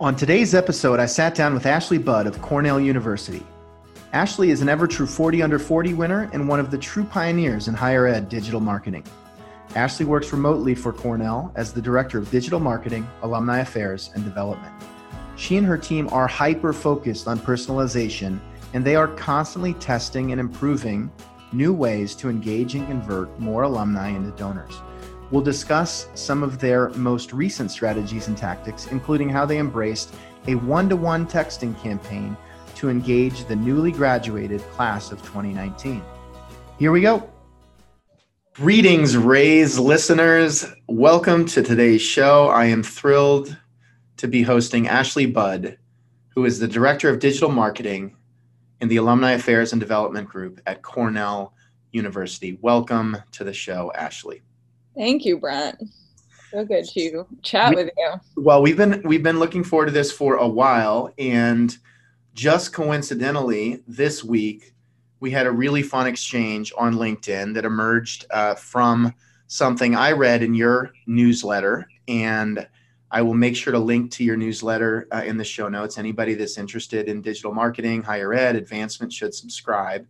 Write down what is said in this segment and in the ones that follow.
On today's episode, I sat down with Ashley Budd of Cornell University. Ashley is an EverTrue 40 under 40 winner and one of the true pioneers in higher ed digital marketing. Ashley works remotely for Cornell as the Director of Digital Marketing, Alumni Affairs, and Development. She and her team are hyper focused on personalization and they are constantly testing and improving new ways to engage and convert more alumni into donors. We'll discuss some of their most recent strategies and tactics, including how they embraced a one to one texting campaign to engage the newly graduated class of 2019. Here we go. Greetings, Raise listeners. Welcome to today's show. I am thrilled to be hosting Ashley Budd, who is the Director of Digital Marketing in the Alumni Affairs and Development Group at Cornell University. Welcome to the show, Ashley. Thank you, Brent. So good to chat we, with you. Well, we've been we've been looking forward to this for a while, and just coincidentally, this week we had a really fun exchange on LinkedIn that emerged uh, from something I read in your newsletter, and I will make sure to link to your newsletter uh, in the show notes. Anybody that's interested in digital marketing, higher ed, advancement should subscribe.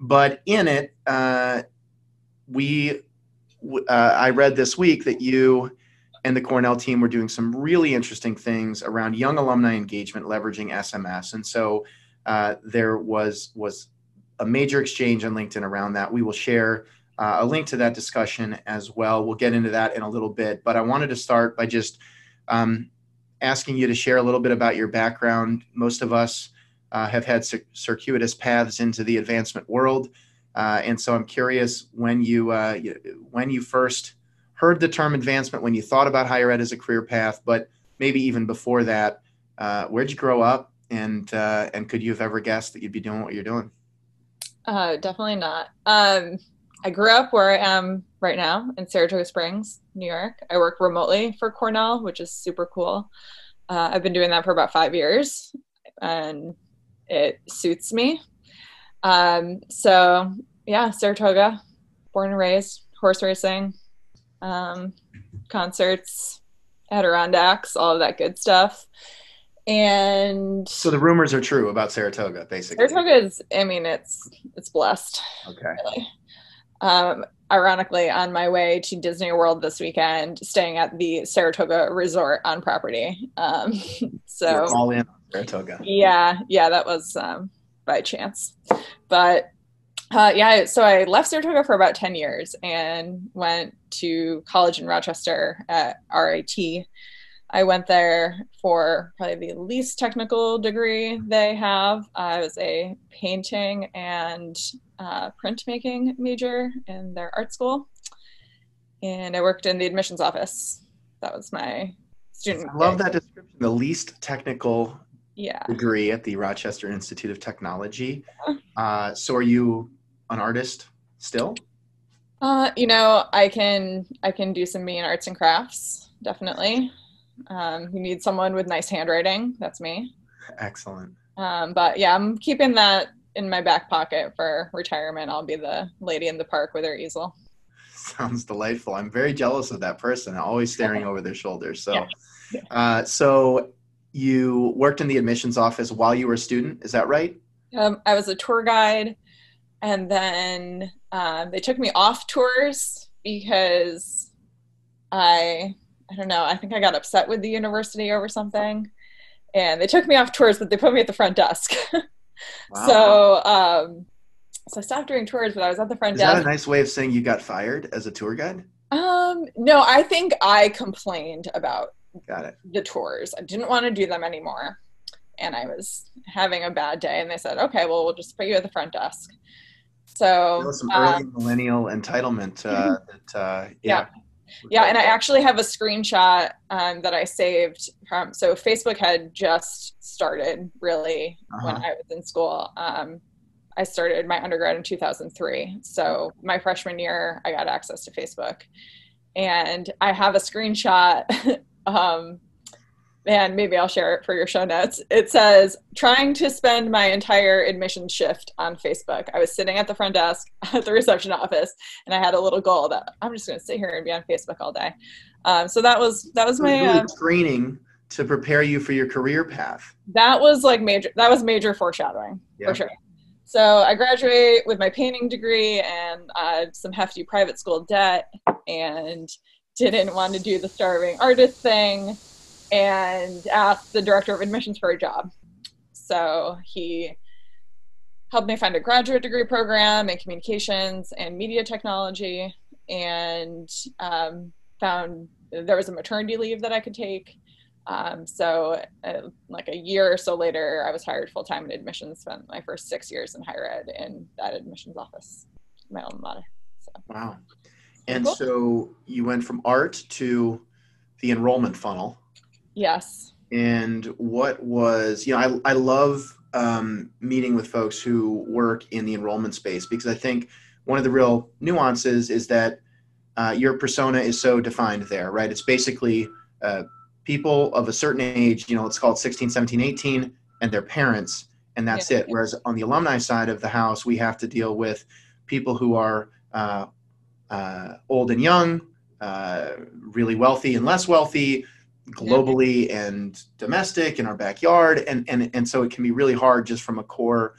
But in it, uh, we uh, I read this week that you and the Cornell team were doing some really interesting things around young alumni engagement, leveraging SMS. And so uh, there was was a major exchange on LinkedIn around that. We will share uh, a link to that discussion as well. We'll get into that in a little bit, but I wanted to start by just um, asking you to share a little bit about your background. Most of us uh, have had circuitous paths into the advancement world. Uh, and so I'm curious when you, uh, you, when you first heard the term advancement, when you thought about higher ed as a career path, but maybe even before that, uh, where'd you grow up, and uh, and could you have ever guessed that you'd be doing what you're doing? Uh, definitely not. Um, I grew up where I am right now in Saratoga Springs, New York. I work remotely for Cornell, which is super cool. Uh, I've been doing that for about five years, and it suits me. Um, so yeah, Saratoga, born and raised, horse racing, um, concerts, Adirondacks, all of that good stuff. And so the rumors are true about Saratoga, basically. Saratoga is, I mean, it's it's blessed. Okay. Really. Um, ironically, on my way to Disney World this weekend, staying at the Saratoga Resort on property. Um, so You're all in Saratoga. Yeah, yeah, that was um, by chance. But uh, yeah, so I left Saratoga for about 10 years and went to college in Rochester at RIT. I went there for probably the least technical degree they have. I was a painting and uh, printmaking major in their art school. And I worked in the admissions office. That was my student. I love that description. The least technical yeah. degree at the Rochester Institute of Technology. Uh, so are you an artist still? Uh, you know, I can I can do some mean arts and crafts, definitely. Um, you need someone with nice handwriting. That's me. Excellent. Um, but yeah, I'm keeping that in my back pocket for retirement. I'll be the lady in the park with her easel. Sounds delightful. I'm very jealous of that person, always staring over their shoulders. So, yeah. uh, so you worked in the admissions office while you were a student. Is that right? Um, I was a tour guide, and then um, they took me off tours because I I don't know. I think I got upset with the university over something, and they took me off tours, but they put me at the front desk. wow. So um, so I stopped doing tours, but I was at the front Is desk. Is that a nice way of saying you got fired as a tour guide? Um, no, I think I complained about Got it. The tours. I didn't want to do them anymore. And I was having a bad day. And they said, okay, well, we'll just put you at the front desk. So, some early um, millennial entitlement. Uh, that, uh, yeah. yeah. Yeah, and I actually have a screenshot um, that I saved from. So Facebook had just started really uh-huh. when I was in school. Um, I started my undergrad in 2003. So my freshman year, I got access to Facebook, and I have a screenshot um, and maybe I'll share it for your show notes. It says, trying to spend my entire admission shift on Facebook. I was sitting at the front desk at the reception office, and I had a little goal that I'm just going to sit here and be on Facebook all day. Um, so that was that was my uh, screening to prepare you for your career path. That was like major. That was major foreshadowing yeah. for sure. So I graduate with my painting degree and uh, some hefty private school debt, and didn't want to do the starving artist thing, and asked the director of admissions for a job. So he helped me find a graduate degree program in communications and media technology, and um, found there was a maternity leave that I could take um, so, uh, like a year or so later, I was hired full time in admissions. Spent my first six years in higher ed in that admissions office, my alma mater. So. Wow. And cool. so you went from art to the enrollment funnel. Yes. And what was, you know, I, I love um, meeting with folks who work in the enrollment space because I think one of the real nuances is that uh, your persona is so defined there, right? It's basically uh, people of a certain age, you know, let's call it 16, 17, 18, and their parents, and that's yeah. it. Whereas on the alumni side of the house, we have to deal with people who are uh, uh, old and young, uh, really wealthy and less wealthy, globally yeah. and domestic in our backyard, and and and so it can be really hard just from a core.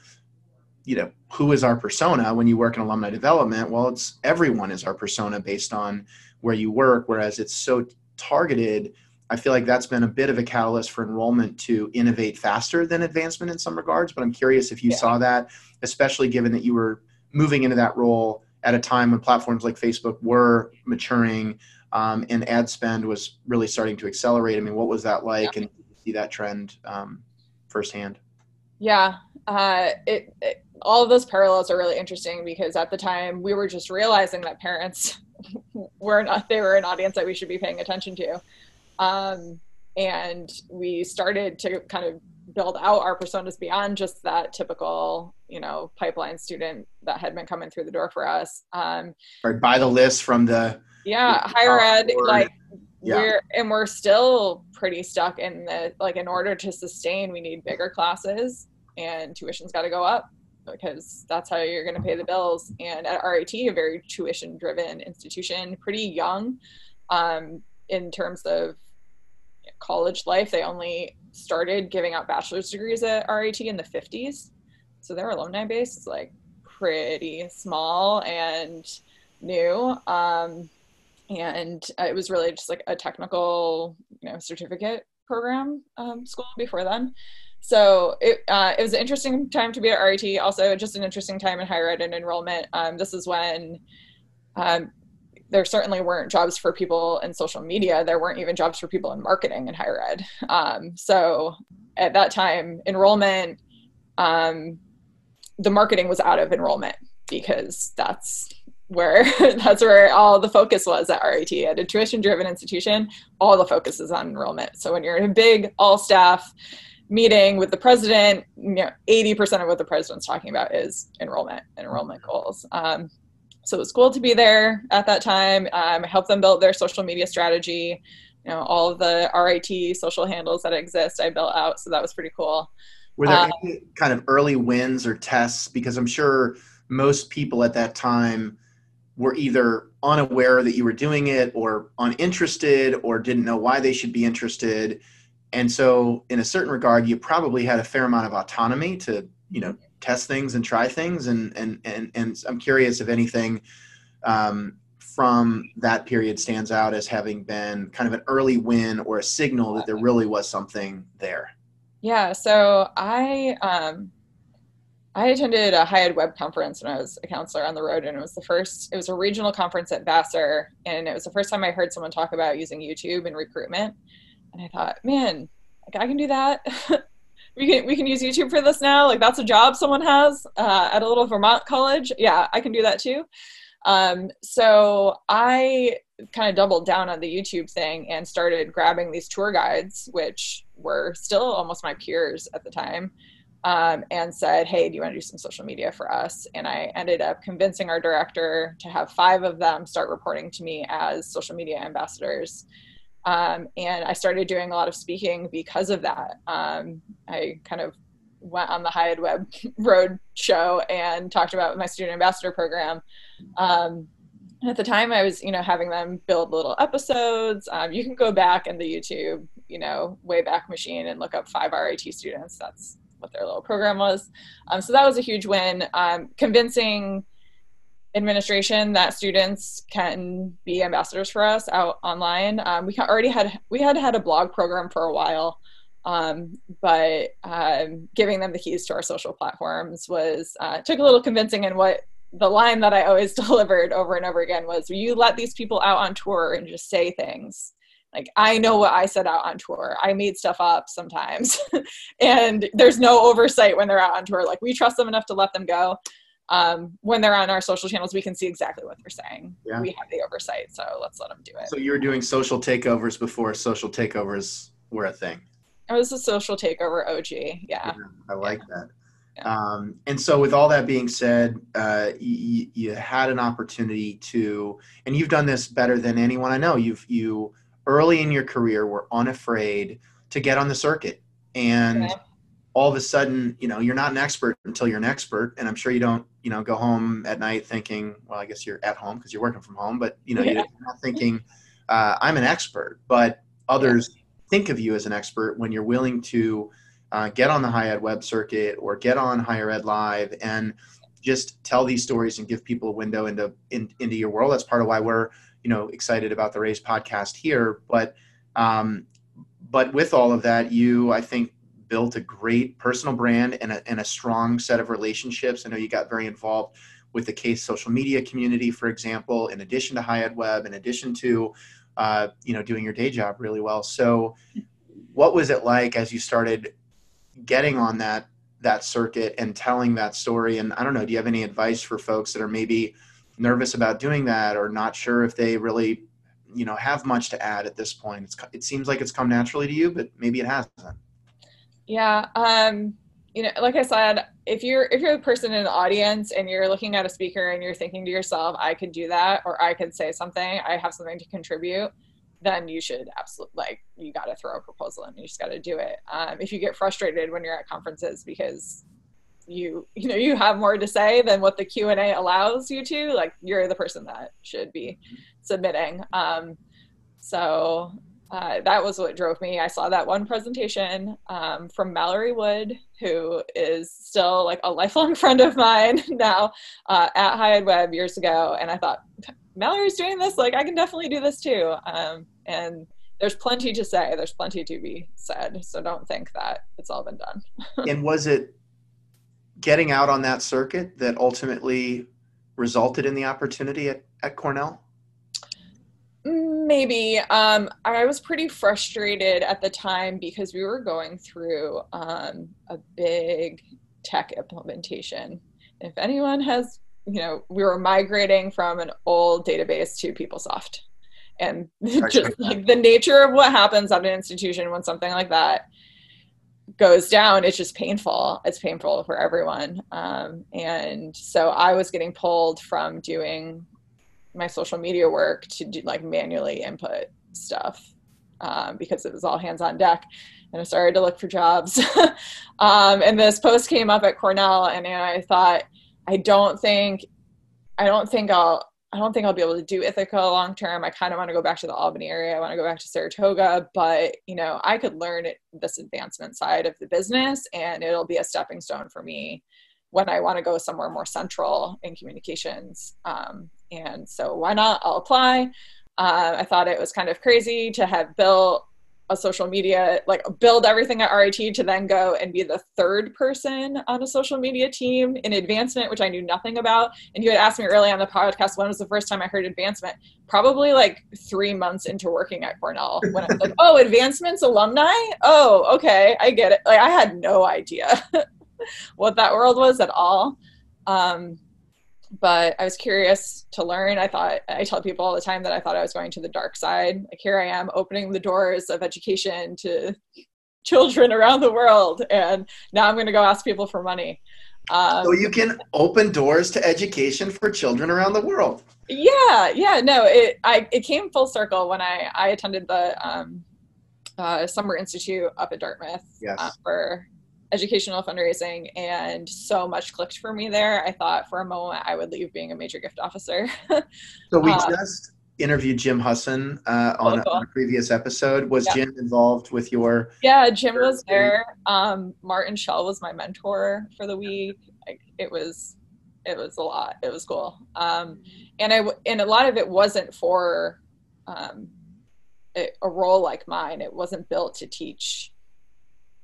You know, who is our persona when you work in alumni development? Well, it's everyone is our persona based on where you work, whereas it's so targeted I feel like that's been a bit of a catalyst for enrollment to innovate faster than advancement in some regards. But I'm curious if you yeah. saw that, especially given that you were moving into that role at a time when platforms like Facebook were maturing um, and ad spend was really starting to accelerate. I mean, what was that like, yeah. and see that trend um, firsthand? Yeah, uh, it, it, all of those parallels are really interesting because at the time we were just realizing that parents were not they were an audience that we should be paying attention to. Um, and we started to kind of build out our personas beyond just that typical, you know, pipeline student that had been coming through the door for us. Um, right, by the list from the yeah higher ed, board. like yeah. we're and we're still pretty stuck in the like in order to sustain, we need bigger classes and tuition's got to go up because that's how you're going to pay the bills. And at RIT, a very tuition driven institution, pretty young um, in terms of college life. They only started giving out bachelor's degrees at RIT in the 50s. So their alumni base is like pretty small and new. Um, and it was really just like a technical, you know, certificate program um, school before then. So it uh, it was an interesting time to be at RIT. Also, just an interesting time in higher ed and enrollment. Um, this is when um, there certainly weren't jobs for people in social media. There weren't even jobs for people in marketing in higher ed. Um, so at that time, enrollment, um, the marketing was out of enrollment because that's where that's where all the focus was at RIT. At a tuition-driven institution, all the focus is on enrollment. So when you're in a big all-staff meeting with the president, you know, 80% of what the president's talking about is enrollment and enrollment goals. Um, so it was cool to be there at that time. Um, help them build their social media strategy. You know, all of the RIT social handles that exist, I built out. So that was pretty cool. Were there um, any kind of early wins or tests? Because I'm sure most people at that time were either unaware that you were doing it or uninterested or didn't know why they should be interested. And so, in a certain regard, you probably had a fair amount of autonomy to, you know, test things and try things and and and, and i'm curious if anything um, from that period stands out as having been kind of an early win or a signal that there really was something there yeah so i um I attended a ed web conference when I was a counselor on the road, and it was the first. It was a regional conference at Vassar, and it was the first time I heard someone talk about using YouTube in recruitment. And I thought, man, like I can do that. we can we can use YouTube for this now. Like that's a job someone has uh, at a little Vermont college. Yeah, I can do that too. Um, so I kind of doubled down on the YouTube thing and started grabbing these tour guides, which were still almost my peers at the time, um, and said, "Hey, do you want to do some social media for us?" And I ended up convincing our director to have five of them start reporting to me as social media ambassadors. Um, and I started doing a lot of speaking because of that. Um, I kind of went on the Ed Web Road show and talked about my student ambassador program. Um, at the time, I was, you know, having them build little episodes. Um, you can go back in the YouTube, you know, Wayback Machine and look up five RIT students. That's what their little program was. Um, so that was a huge win. Um, convincing administration that students can be ambassadors for us out online. Um, we already had we had had a blog program for a while, um, but um, giving them the keys to our social platforms was uh, took a little convincing. And what the line that I always delivered over and over again was, "You let these people out on tour and just say things." Like I know what I said out on tour. I made stuff up sometimes, and there's no oversight when they're out on tour. Like we trust them enough to let them go um, when they're on our social channels, we can see exactly what they're saying. Yeah. We have the oversight, so let's let them do it. So you were doing social takeovers before social takeovers were a thing. It was a social takeover OG. Yeah. yeah I like yeah. that. Um, and so, with all that being said, uh, you, you had an opportunity to, and you've done this better than anyone I know. You've you early in your career were unafraid to get on the circuit and. Okay all of a sudden, you know, you're not an expert until you're an expert. And I'm sure you don't, you know, go home at night thinking, well, I guess you're at home because you're working from home, but you know, yeah. you're not thinking, uh, I'm an expert, but others yeah. think of you as an expert when you're willing to uh, get on the HighEdWeb circuit or get on higher ed live and just tell these stories and give people a window into, in, into your world. That's part of why we're, you know, excited about the Raise podcast here. But, um, but with all of that, you, I think, built a great personal brand and a, and a strong set of relationships. I know you got very involved with the CASE social media community, for example, in addition to Ed Web, in addition to uh, you know doing your day job really well. So, what was it like as you started getting on that that circuit and telling that story? And I don't know, do you have any advice for folks that are maybe nervous about doing that or not sure if they really you know have much to add at this point? It's, it seems like it's come naturally to you, but maybe it hasn't. Yeah. Um, you know, like I said, if you're if you're the person in the audience and you're looking at a speaker and you're thinking to yourself, I could do that or I could say something, I have something to contribute, then you should absolutely like you got to throw a proposal in. You just got to do it. Um, if you get frustrated when you're at conferences because you you know you have more to say than what the Q and A allows you to, like you're the person that should be submitting. Um, so uh, that was what drove me. I saw that one presentation um, from Mallory Wood, who is still like a lifelong friend of mine now uh, at HighEdWeb years ago. And I thought, Mallory's doing this, like I can definitely do this too. Um, and there's plenty to say, there's plenty to be said. So don't think that it's all been done. and was it getting out on that circuit that ultimately resulted in the opportunity at, at Cornell? Maybe. Um, I was pretty frustrated at the time because we were going through um, a big tech implementation. If anyone has, you know, we were migrating from an old database to PeopleSoft. And just like the nature of what happens at an institution when something like that goes down, it's just painful. It's painful for everyone. Um, and so I was getting pulled from doing my social media work to do like manually input stuff um, because it was all hands on deck and I started to look for jobs. um, and this post came up at Cornell, and I thought, I don't think, I don't think I'll, I don't think I'll be able to do Ithaca long term. I kind of want to go back to the Albany area. I want to go back to Saratoga, but you know, I could learn this advancement side of the business, and it'll be a stepping stone for me when I want to go somewhere more central in communications. Um, and so why not? I'll apply. Uh, I thought it was kind of crazy to have built a social media, like build everything at RIT to then go and be the third person on a social media team in advancement, which I knew nothing about. And you had asked me early on the podcast, when was the first time I heard advancement? Probably like three months into working at Cornell when I was like, oh, advancement's alumni? Oh, okay, I get it. Like I had no idea what that world was at all. Um, but I was curious to learn. I thought I tell people all the time that I thought I was going to the dark side. Like here I am opening the doors of education to children around the world, and now I'm going to go ask people for money. Um, so you can open doors to education for children around the world. Yeah, yeah, no, it I it came full circle when I I attended the um, uh, Summer Institute up at Dartmouth yes. uh, for educational fundraising and so much clicked for me there i thought for a moment i would leave being a major gift officer so we uh, just interviewed Jim Husson uh, on, oh, cool. on, a previous episode. Was yeah. Jim involved with your? Yeah, Jim was there. Um, Martin Shell was my mentor for the week. Like, it was, it was a lot. It was cool. Um, and I and a lot of it wasn't for um, a, a role like mine. It wasn't built to teach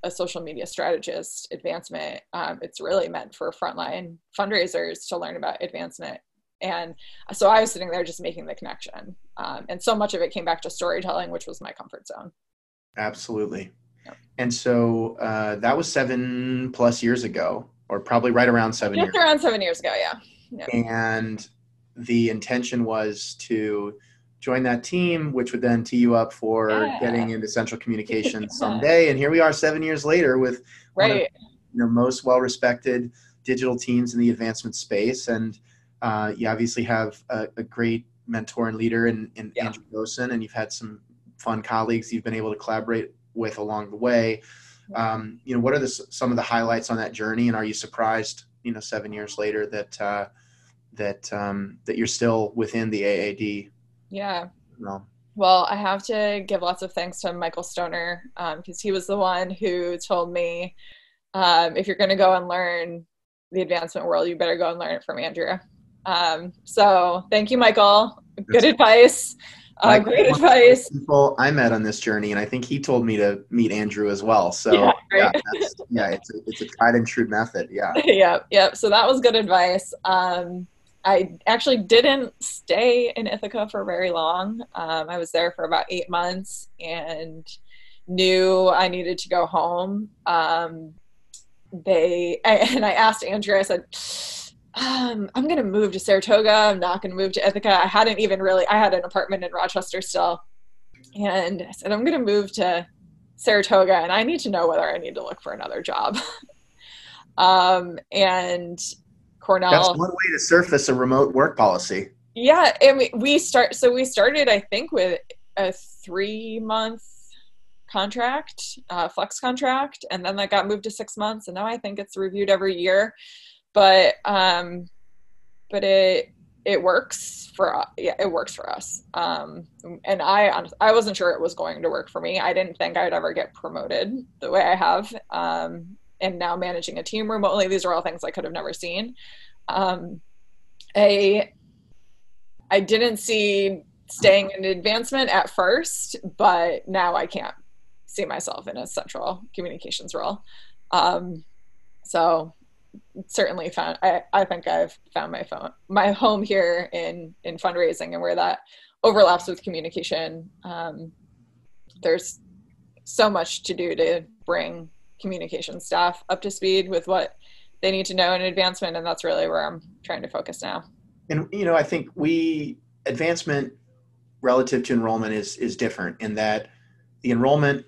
a social media strategist advancement. Um, it's really meant for frontline fundraisers to learn about advancement. And so I was sitting there just making the connection. Um, and so much of it came back to storytelling, which was my comfort zone. Absolutely. Yep. And so uh, that was seven plus years ago, or probably right around seven just years. around seven years ago, yeah. Yep. And the intention was to join that team, which would then tee you up for yeah. getting into central communications someday. And here we are, seven years later, with right. one of you know most well-respected digital teams in the advancement space. And uh, you obviously have a, a, great mentor and leader in, in yeah. Andrew Gossen, and you've had some fun colleagues you've been able to collaborate with along the way. Um, you know, what are the, some of the highlights on that journey, and are you surprised, you know, seven years later that uh, that um, that you're still within the AAD? Yeah. No. Well, I have to give lots of thanks to Michael Stoner because um, he was the one who told me um, if you're going to go and learn the advancement world, you better go and learn it from Andrew. Um, so thank you, Michael. Good advice. Uh, great advice. People I met on this journey, and I think he told me to meet Andrew as well. So yeah, right? yeah, yeah, it's a, it's a tried and true method. Yeah. yep, yep. So that was good advice. Um, I actually didn't stay in Ithaca for very long. Um, I was there for about eight months and knew I needed to go home. Um, they and I asked Andrew. I said, um, "I'm going to move to Saratoga. I'm not going to move to Ithaca." I hadn't even really. I had an apartment in Rochester still, and I said, "I'm going to move to Saratoga, and I need to know whether I need to look for another job." um, and Cornell. That's one way to surface a remote work policy. Yeah, and we, we start. So we started, I think, with a three month contract, uh, flex contract, and then that got moved to six months, and now I think it's reviewed every year. But um, but it it works for yeah it works for us um, and i i wasn't sure it was going to work for me i didn't think i'd ever get promoted the way i have um, and now managing a team remotely. These are all things i could have never seen. Um, a i didn't see staying in advancement at first but now i can't see myself in a central communications role. Um, so certainly found I, I think i've found my phone my home here in in fundraising and where that overlaps with communication. Um, there's so much to do to bring communication staff up to speed with what they need to know in advancement and that's really where i'm trying to focus now. And you know i think we advancement relative to enrollment is is different in that the enrollment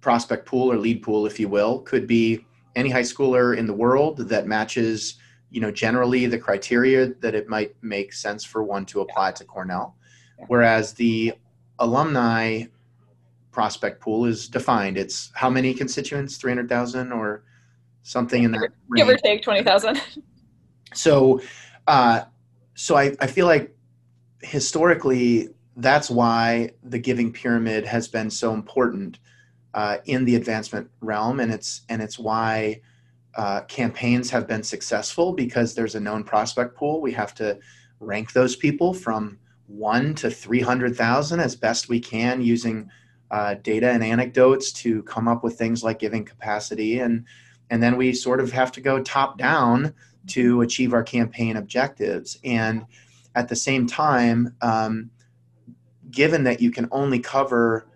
prospect pool or lead pool if you will could be any high schooler in the world that matches you know generally the criteria that it might make sense for one to apply to cornell. Whereas the alumni prospect pool is defined. It's how many constituents? Three hundred thousand or something in that. Give or take twenty thousand. So, uh, so I, I feel like historically that's why the giving pyramid has been so important uh, in the advancement realm, and it's and it's why. Uh, campaigns have been successful because there's a known prospect pool. We have to rank those people from one to 300,000 as best we can using uh, data and anecdotes to come up with things like giving capacity. And and then we sort of have to go top down to achieve our campaign objectives. And at the same time um, given that you can only cover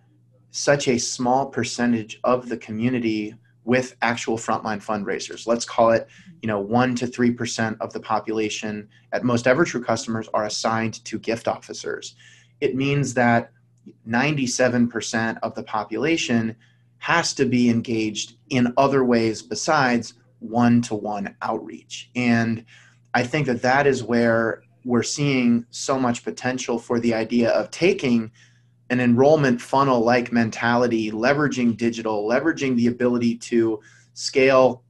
such a small percentage of the community with actual frontline fundraisers let's call it you know 1 to 3% of the population at most evertrue customers are assigned to gift officers it means that 97% of the population has to be engaged in other ways besides one to one outreach. And I think that that is where we're seeing so much potential for the idea of taking an enrollment funnel like mentality, leveraging digital, leveraging the ability to scale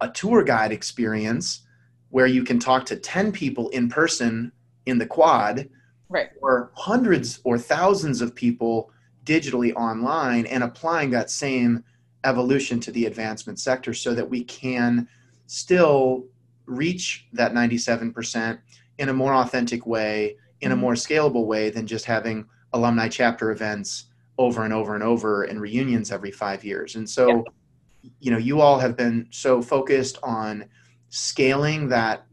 a tour guide experience where you can talk to 10 people in person in the quad right. or hundreds or thousands of people digitally online and applying that same evolution to the advancement sector so that we can still reach that 97% in a more authentic way, in a mm-hmm. more scalable way than just having alumni chapter events over and over and over and reunions every five years. And so, yeah. you know, you all have been so focused on scaling that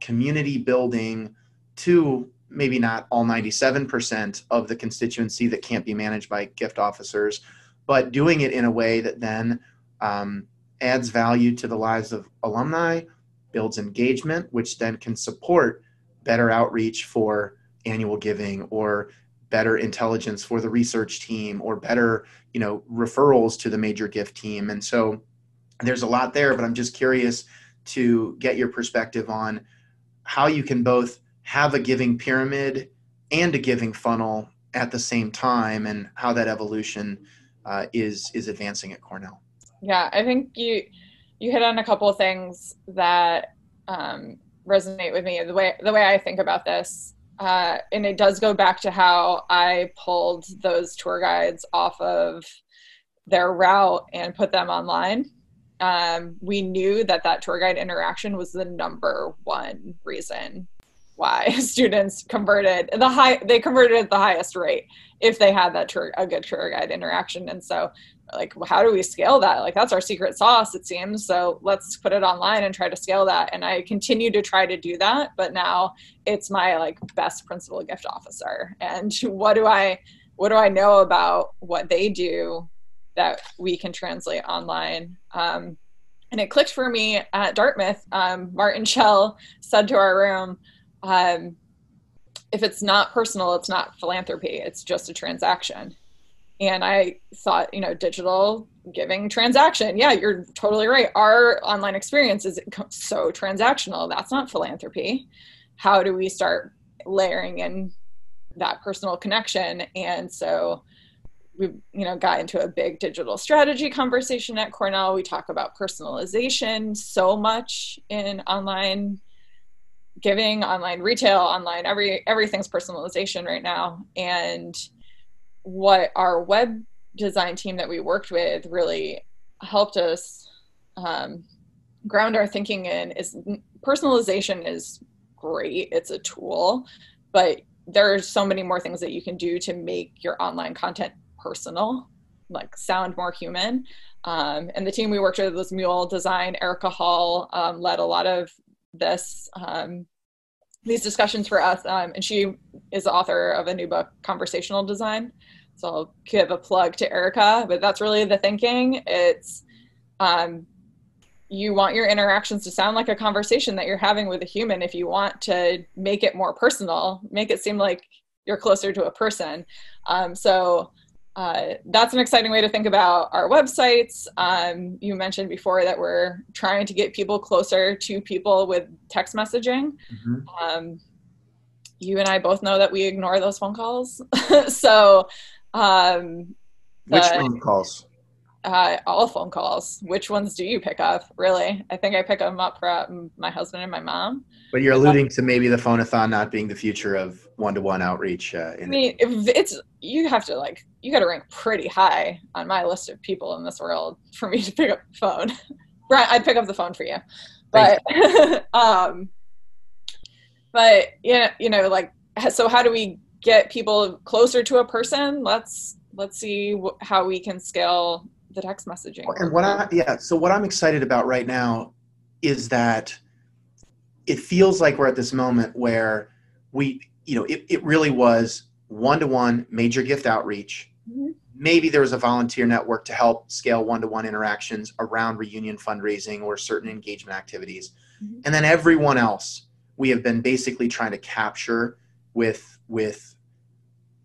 community building to maybe not all 97% of the constituency that can't be managed by gift officers, but doing it in a way that then um, adds value to the lives of alumni, builds engagement, which then can support better outreach for annual giving or better intelligence for the research team or better you know referrals to the major gift team. And so there's a lot there but i'm just curious to get your perspective on how you can both have a giving pyramid and a giving funnel at the same time and how that evolution uh, is is advancing at cornell. Yeah i think you you hit on a couple of things that um, resonate with me the way the way i think about this uh, and it does go back to how i pulled those tour guides off of their route and put them online. Um, we knew that that tour guide interaction was the number one reason why students converted the high they converted at the highest rate if they had that tour a good tour guide interaction. And so like how do we scale that? Like that's our secret sauce it seems. So let's put it online and try to scale that. And i continue to try to do that but now it's my like best principal gift officer. And what do i what do i know about what they do that we can translate online? Um, and it clicked for me at dartmouth. Um, martin shell said to our room um, if it's not personal, it's not philanthropy. It's just a transaction. And I thought, you know, digital giving transaction. Yeah, you're totally right. Our online experience is so transactional. That's not philanthropy. How do we start layering in that personal connection? And so we you know got into a big digital strategy conversation at Cornell. We talk about personalization so much in online giving, online retail, online every everything's personalization right now. And what our web design team that we worked with really helped us um, ground our thinking in is personalization is great. It's a tool, but there are so many more things that you can do to make your online content personal, like sound more human. Um, and the team we worked with was Mule Design. Erika Hall um, led a lot of this um, these discussions for us. Um, and she is the author of a new book, Conversational Design. So I'll give a plug to Erika, but that's really the thinking. It's um, you want your interactions to sound like a conversation that you're having with a human. If you want to make it more personal, make it seem like you're closer to a person. Um, so uh, that's an exciting way to think about our websites. Um, you mentioned before that we're trying to get people closer to people with text messaging. Mm-hmm. Um, you and I both know that we ignore those phone calls. so, um, which phone calls? Uh, all phone calls. Which ones do you pick up? Really? I think I pick them up from my husband and my mom. But you're alluding to maybe the phonathon not being the future of one-to-one outreach. Uh, I mean, if it's you have to like you got to rank pretty high on my list of people in this world for me to pick up the phone. Brian, I'd pick up the phone for you, but um, but yeah, you know, like so. How do we get people closer to a person? Let's let's see wh- how we can scale the text messaging. And what I yeah, so what I'm excited about right now is that it feels like we're at this moment where we you know it, it really was one-to-one major gift outreach mm-hmm. maybe there was a volunteer network to help scale one-to-one interactions around reunion fundraising or certain engagement activities mm-hmm. and then everyone else we have been basically trying to capture with with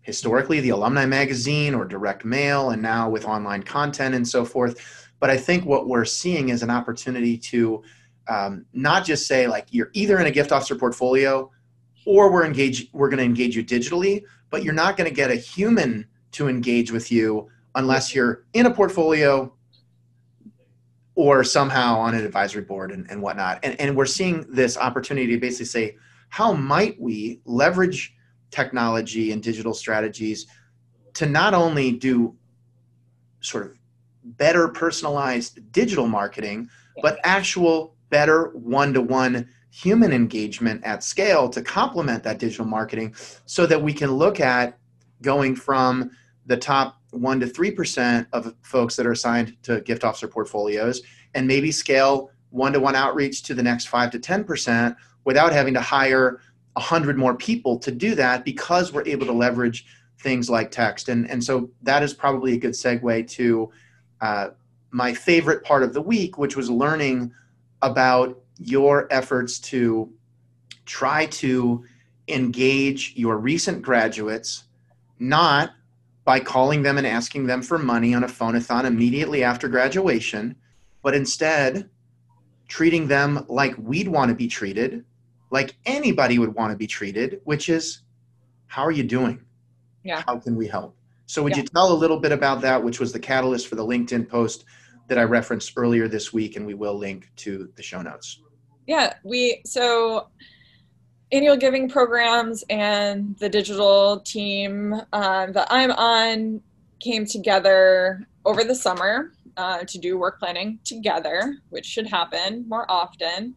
historically the alumni magazine or direct mail and now with online content and so forth. But i think what we're seeing is an opportunity to um, not just say like you're either in a gift officer portfolio or we're engaged we're going to engage you digitally but you're not going to get a human to engage with you unless you're in a portfolio or somehow on an advisory board and, and whatnot. And, and we're seeing this opportunity to basically say how might we leverage technology and digital strategies to not only do sort of better personalized digital marketing, but actual better one to one human engagement at scale to complement that digital marketing so that we can look at going from the top 1 to 3% of folks that are assigned to gift officer portfolios and maybe scale one to one outreach to the next 5 to 10% without having to hire 100 more people to do that because we're able to leverage things like text. And, and so that is probably a good segue to uh, my favorite part of the week, which was learning about your efforts to try to engage your recent graduates, not by calling them and asking them for money on a phone-a-thon immediately after graduation, but instead treating them like we'd want to be treated, like anybody would want to be treated, which is, how are you doing? Yeah. How can we help? So would Yeah. you tell a little bit about that, which was the catalyst for the LinkedIn post that I referenced earlier this week, and we will link to the show notes. Yeah, we so annual giving programs and the digital team um, that I'm on came together over the summer uh, to do work planning together, which should happen more often.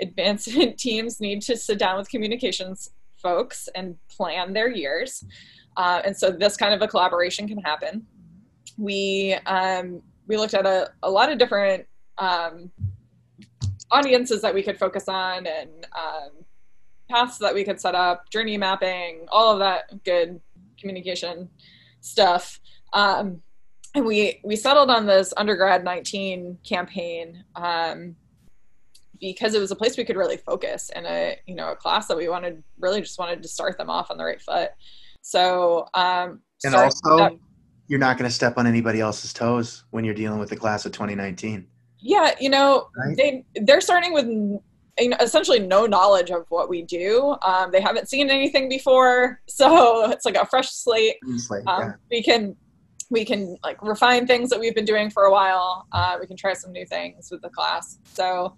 Advancement teams need to sit down with communications folks and plan their years. Uh, and so this kind of a collaboration can happen. We um, we looked at a, a lot of different um, audiences that we could focus on and um, paths that we could set up, journey mapping, all of that good communication stuff. Um, and we we settled on this undergrad 19 campaign um, because it was a place we could really focus and a you know a class that we wanted really just wanted to start them off on the right foot. So um, And also, that- you're not going to step on anybody else's toes when you're dealing with the class of 2019. yeah you know Right. they they're starting with you know, essentially no knowledge of what we do um, they haven't seen anything before so it's like a fresh slate like, um, yeah. we can we can like refine things that we've been doing for a while uh, we can try some new things with the class so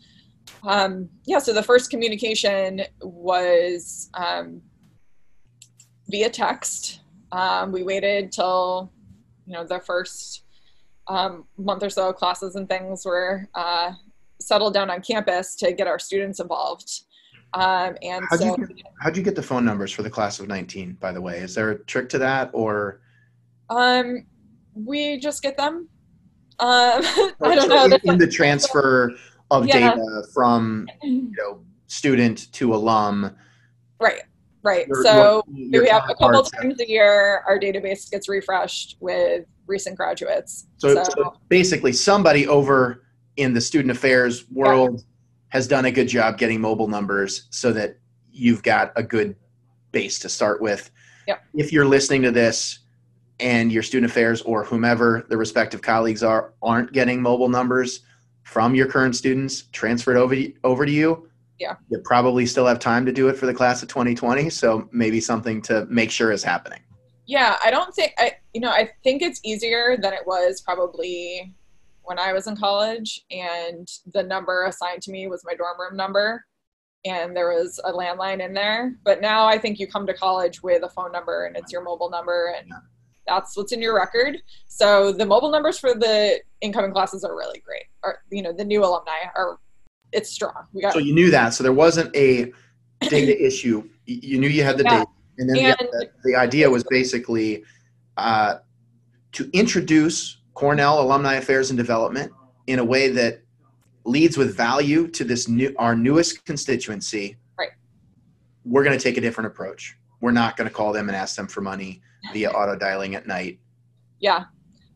um, yeah so the first communication was um, via text um, we waited till you know the first um, month or so of classes and things were uh, settled down on campus to get our students involved um, and How'd so you get, how'd you get the phone numbers for the class of 19, by the way? Is there a trick to that or? Um, we just get them. Um, I don't know. In, in the transfer of Yeah. data from, you know, student to alum. right, right. your- So your- we have a couple times a year. Our database gets refreshed with recent graduates. So, So, so basically, somebody over in the student affairs world has done a good job getting mobile numbers so that you've got a good base to start with. Yep. If you're listening to this and your student affairs or whomever the respective colleagues are aren't getting mobile numbers from your current students transferred over over to you, Yeah. you probably still have time to do it for the class of 2020. So maybe something to make sure is happening. yeah, I don't think I. You know, I think it's easier than it was probably when I was in college, and the number assigned to me was my dorm room number. And there was a landline in there, but now I think you come to college with a phone number and it's your mobile number, and Yeah. That's what's in your record. So the mobile numbers for the incoming classes are really great. Or you know, the new alumni are it's strong. We got So you knew that. So there wasn't a data issue. You knew you had the Yeah. data. And then the, And- the, the idea was basically uh, to introduce Cornell Alumni Affairs and Development in a way that leads with value to this new our newest constituency. Right. We're going to take a different approach. We're not going to call them and ask them for money via auto dialing at night. Yeah.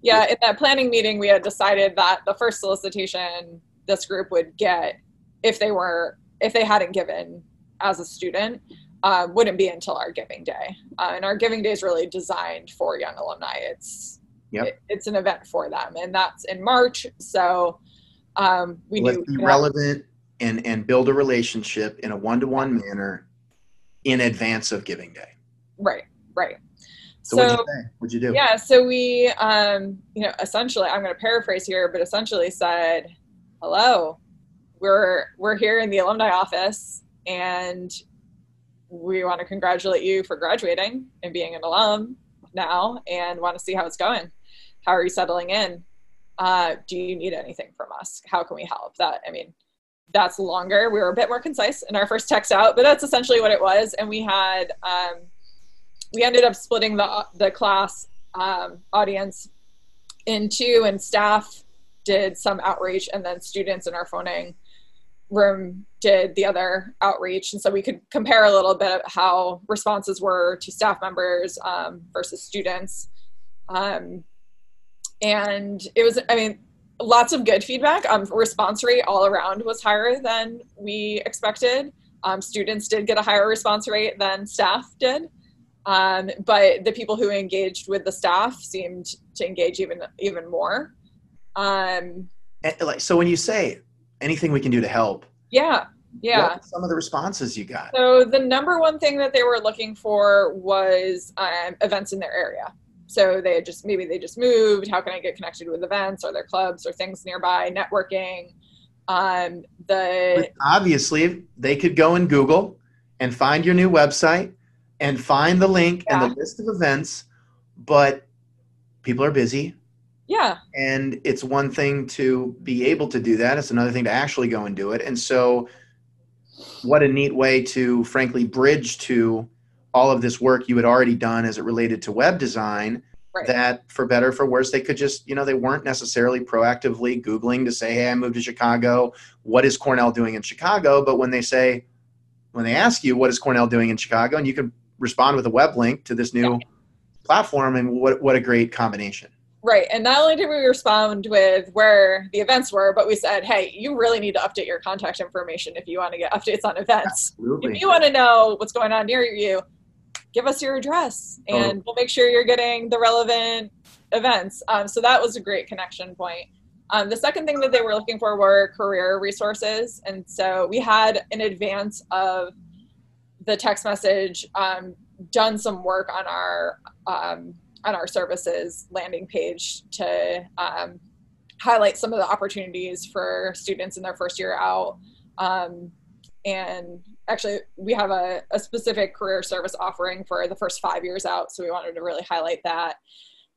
Yeah. In that planning meeting, we had decided that the first solicitation this group would get if they were, if they hadn't given as a student, uh, wouldn't be until our giving day. Uh, and our giving day is really designed for young alumni. It's, Yep. it- it's an event for them. And that's in March. So um, we Let's knew. be relevant and and build a relationship in a one to one manner in advance of Giving Day. Right. Right. So, what'd you say? What'd you do? Yeah, so we, um, you know, essentially, I'm going to paraphrase here, but essentially said, "Hello, we're we're here in the alumni office, and we want to congratulate you for graduating and being an alum now and want to see how it's going. How are you settling in? Uh, do you need anything from us? How can we help? That, I mean, that's longer. We were a bit more concise in our first text out, but that's essentially what it was. And we had, um, we ended up splitting the, the class um, audience in two, and staff did some outreach, and then students in our phoning room did the other outreach. And so we could compare a little bit how responses were to staff members um, versus students. Um, and it was i mean lots of good feedback. Um, response rate all around was higher than we expected. Um, students did get a higher response rate than staff did um, but the people who engaged with the staff seemed to engage even even more um, and, like so when you say anything we can do to help. Yeah. Yeah. some of the responses you got? So the number one thing that they were looking for was um, events in their area. So they just maybe they just moved. How can I get connected with events or their clubs or things nearby? Networking. Um, the obviously they could go in Google and find your new website and find the link yeah. and the list of events, but people are busy yeah. And it's one thing to be able to do that, it's another thing to actually go and do it. And so, what a neat way to, frankly, bridge to all of this work you had already done as it related to web design. Right. That for better or for worse, they could just, you know, they weren't necessarily proactively Googling to say, hey, I moved to Chicago. What is Cornell doing in Chicago? But when they say, when they ask you, what is Cornell doing in Chicago? And you can respond with a web link to this new yeah. platform. And what, what a great combination. Right. And not only did we respond with where the events were, but we said, hey, you really need to update your contact information if you want to get updates on events. Absolutely. If you want to know what's going on near you, give us your address and oh. we'll make sure you're getting the relevant events. Um, so that was a great connection point. Um, the second thing that they were looking for were career resources. And so we had, in advance of the text message, um, done some work on our um, on our services landing page to um, highlight some of the opportunities for students in their first year out. Um, and actually, we have a, a, specific career service offering for the first five years out, so we wanted to really highlight that.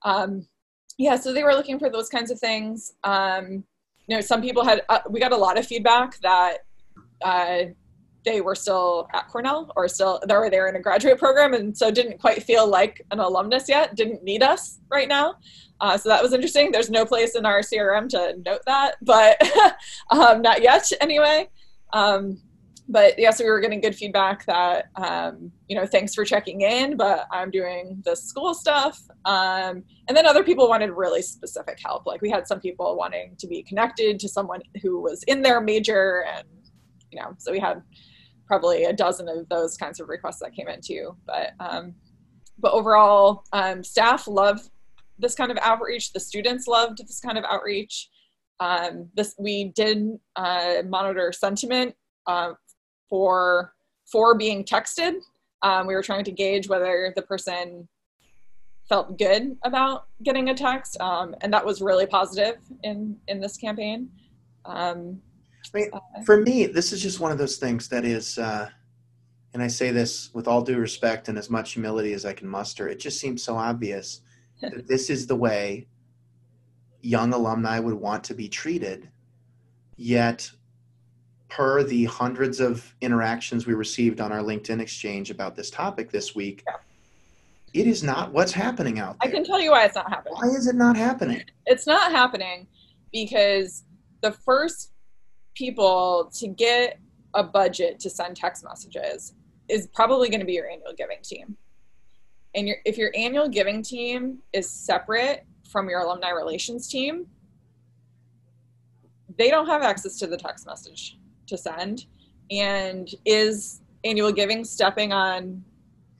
Um, yeah, so they were looking for those kinds of things. Um, you know, some people had, uh, we got a lot of feedback that uh, they were still at Cornell or still they were there in a graduate program and so didn't quite feel like an alumnus yet, didn't need us right now. Uh, so that was interesting. There's no place in our CRM to note that, but um, not yet anyway. Um, but yes, yeah, so we were getting good feedback that, um, you know, thanks for checking in, but I'm doing the school stuff. Um, and then other people wanted really specific help. Like we had some people wanting to be connected to someone who was in their major and, you know, so we had probably a dozen of those kinds of requests that came in too. But um, but overall, um, staff love this kind of outreach. The students loved this kind of outreach. Um, this we did uh, monitor sentiment uh, for for being texted. Um, we were trying to gauge whether the person felt good about getting a text, um, and that was really positive in in this campaign. Um, I mean, for me, this is just one of those things that is, uh, and I say this with all due respect and as much humility as I can muster. It just seems so obvious that this is the way young alumni would want to be treated. Yet, per the hundreds of interactions we received on our LinkedIn exchange about this topic this week, yeah. it is not what's happening out there. I can tell you why it's not happening. Why is it not happening? It's not happening because the first people to get a budget to send text messages is probably going to be your annual giving team. And your, if your annual giving team is separate from your alumni relations team, they don't have access to the text message to send. And is annual giving stepping on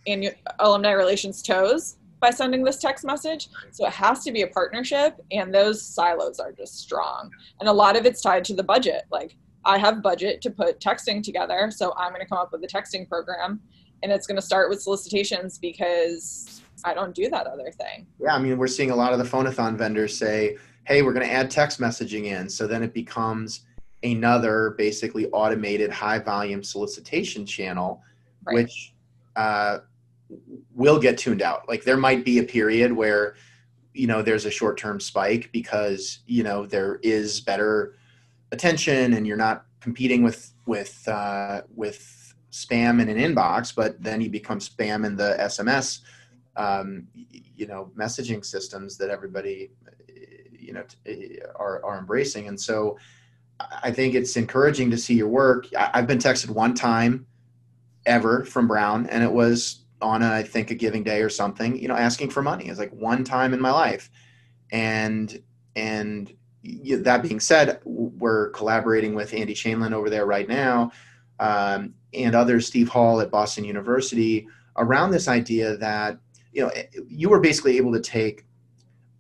annual, alumni relations toes by sending this text message. So it has to be a partnership, and those silos are just strong. And a lot of it's tied to the budget. Like, I have budget to put texting together, so I'm going to come up with a texting program, and it's going to start with solicitations because I don't do that other thing. Yeah, I mean, we're seeing a lot of the phonathon vendors say, hey, we're going to add text messaging in. So then it becomes another basically automated high volume solicitation channel, right. which uh, will get tuned out. Like there might be a period where you know there's a short-term spike because you know there is better attention and you're not competing with with uh, with spam in an inbox, but then you become spam in the SMS um, you know messaging systems that everybody you know are, are embracing and so i think it's encouraging to see your work i've been texted one time ever from brown and it was on a, I think a giving day or something you know asking for money. It's like one time in my life. And and that being said we're collaborating with andy Chainlin over there right now um, and others steve hall at boston university around this idea that you know you were basically able to take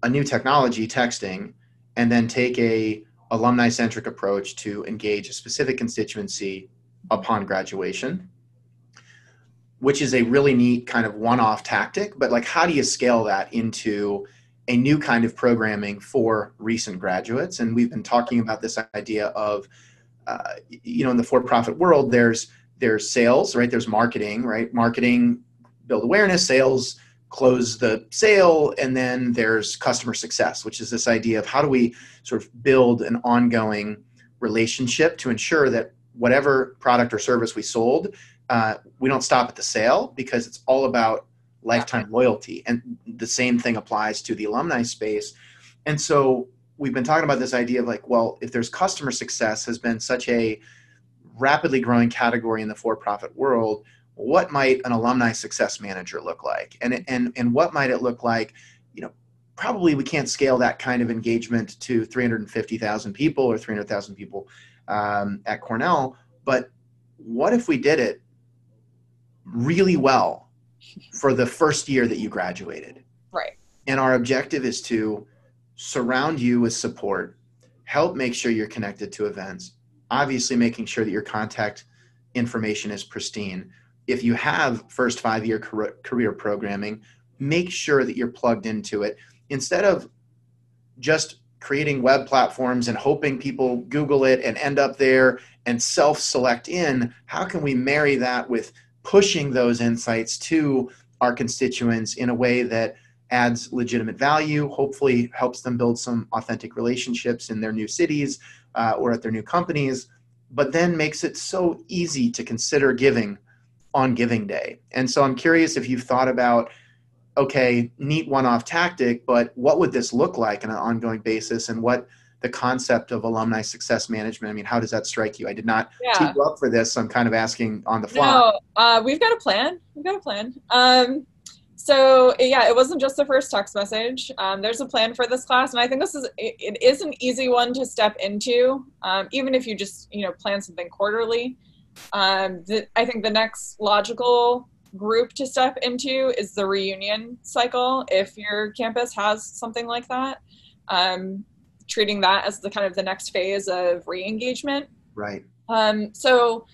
a new technology texting and then take a alumni centric approach to engage a specific constituency upon graduation which is a really neat kind of one-off tactic but like how do you scale that into a new kind of programming for recent graduates? And we've been talking about this idea of uh, you know in the for-profit world there's there's sales right? There's marketing right? Marketing build awareness sales close the sale and then there's customer success which is this idea of how do we sort of build an ongoing relationship to ensure that whatever product or service we sold uh, we don't stop at the sale because it's all about lifetime loyalty. And the same thing applies to the alumni space. And so we've been talking about this idea of like well if there's customer success has been such a rapidly growing category in the for-profit world what might an alumni success manager look like? And and and what might it look like? You know probably we can't scale that kind of engagement to 350,000 people or 300,000 people um, at Cornell. But what if we did it really well for the first year that you graduated. Right. And our objective is to surround you with support help make sure you're connected to events obviously making sure that your contact information is pristine. If you have first five year career programming, make sure that you're plugged into it. Instead of just creating web platforms and hoping people Google it and end up there and self select in. How can we marry that with pushing those insights to our constituents in a way that adds legitimate value, hopefully helps them build some authentic relationships in their new cities uh, or at their new companies, but then makes it so easy to consider giving on giving day. And so I'm curious if you've thought about okay, neat one-off tactic, but what would this look like on an ongoing basis and what the concept of alumni success management. I mean, how does that strike you? I did not yeah. tee you up for this, so I'm kind of asking on the fly. No, uh, we've got a plan. We've got a plan. Um, so yeah, it wasn't just the first text message. Um, there's a plan for this class, and I think this is it, it is an easy one to step into, um, even if you just you know plan something quarterly. Um, the, I think the next logical group to step into is the reunion cycle. If your campus has something like that, um, treating that as the kind of the next phase of re-engagement. Right. Um, so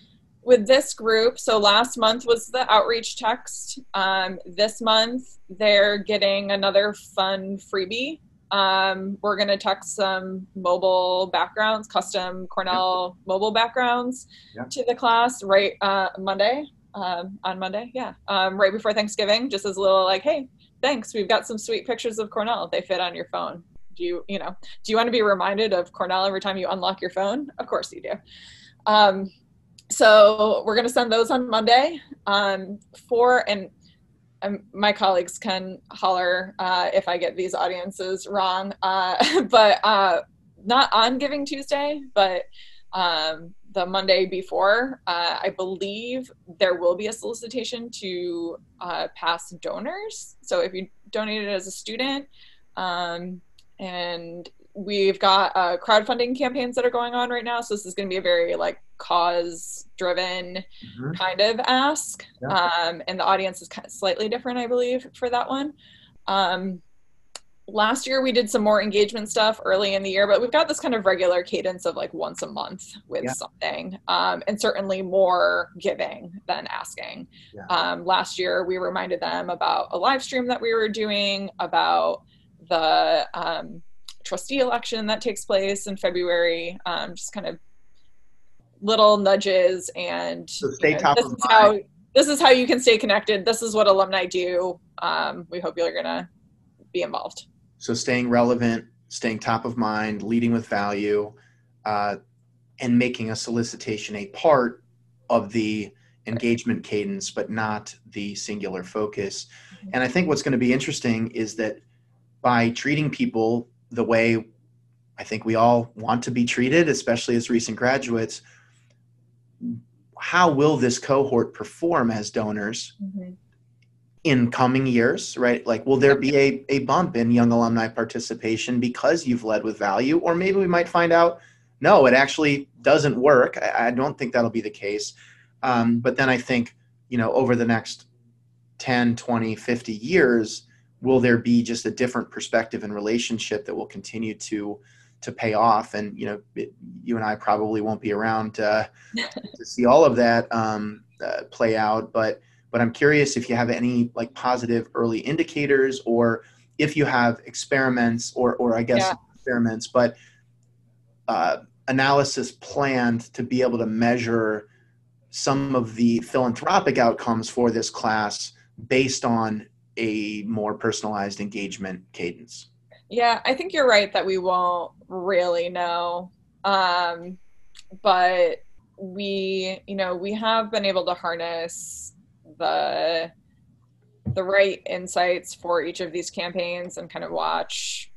with this group, so last month was the outreach text. Um, this month they're getting another fun freebie um, we're going to text some mobile backgrounds, custom Cornell mobile backgrounds to the class right uh, Monday. Um, on Monday, yeah, um, right before Thanksgiving, just as a little like, hey, thanks, we've got some sweet pictures of Cornell. They fit on your phone. Do you, you know, do you want to be reminded of Cornell every time you unlock your phone? Of course you do. Um, so we're going to send those on Monday. Um, for and um, my colleagues can holler uh, if I get these audiences wrong, uh, but uh, not on Giving Tuesday, but um, the Monday before, uh, I believe there will be a solicitation to uh, pass donors. So if you donated as a student, um, and we've got uh, crowdfunding campaigns that are going on right now. So this is going to be a very like cause driven mm-hmm. kind of ask. Yeah. Um, and the audience is kind of slightly different, I believe, for that one. Um, last year we did some more engagement stuff early in the year, but we've got this kind of regular cadence of like once a month with yeah. something, um, and certainly more giving than asking. Yeah. Um, last year we reminded them about a live stream that we were doing about the um, trustee election that takes place in February. Um, just kind of little nudges and so stay you know, top this of is mind. how this is how you can stay connected. This is what alumni do. Um, we hope you're going to be involved. So staying relevant, staying top of mind, leading with value, uh, and making a solicitation a part of the engagement cadence, but not the singular focus. Mm-hmm. And I think what's going to be interesting is that by treating people the way I think we all want to be treated, especially as recent graduates, how will this cohort perform as donors mm-hmm. in coming years, right? Like, will there be a, a bump in young alumni participation because you've led with value? Or maybe we might find out, no, it actually doesn't work. I, I don't think that'll be the case. Um, but then I think, you know, over the next 10, 20, 50 years, will there be just a different perspective and relationship that will continue to to pay off and you know it, you and i probably won't be around uh, to see all of that um, uh, play out but but i'm curious if you have any like positive early indicators or if you have experiments or or i guess yeah. experiments but uh, analysis planned to be able to measure some of the philanthropic outcomes for this class based on a more personalized engagement cadence. Yeah, I think you're right that we won't really know. Um, but we, you know, we have been able to harness the the right insights for each of these campaigns and kind of watch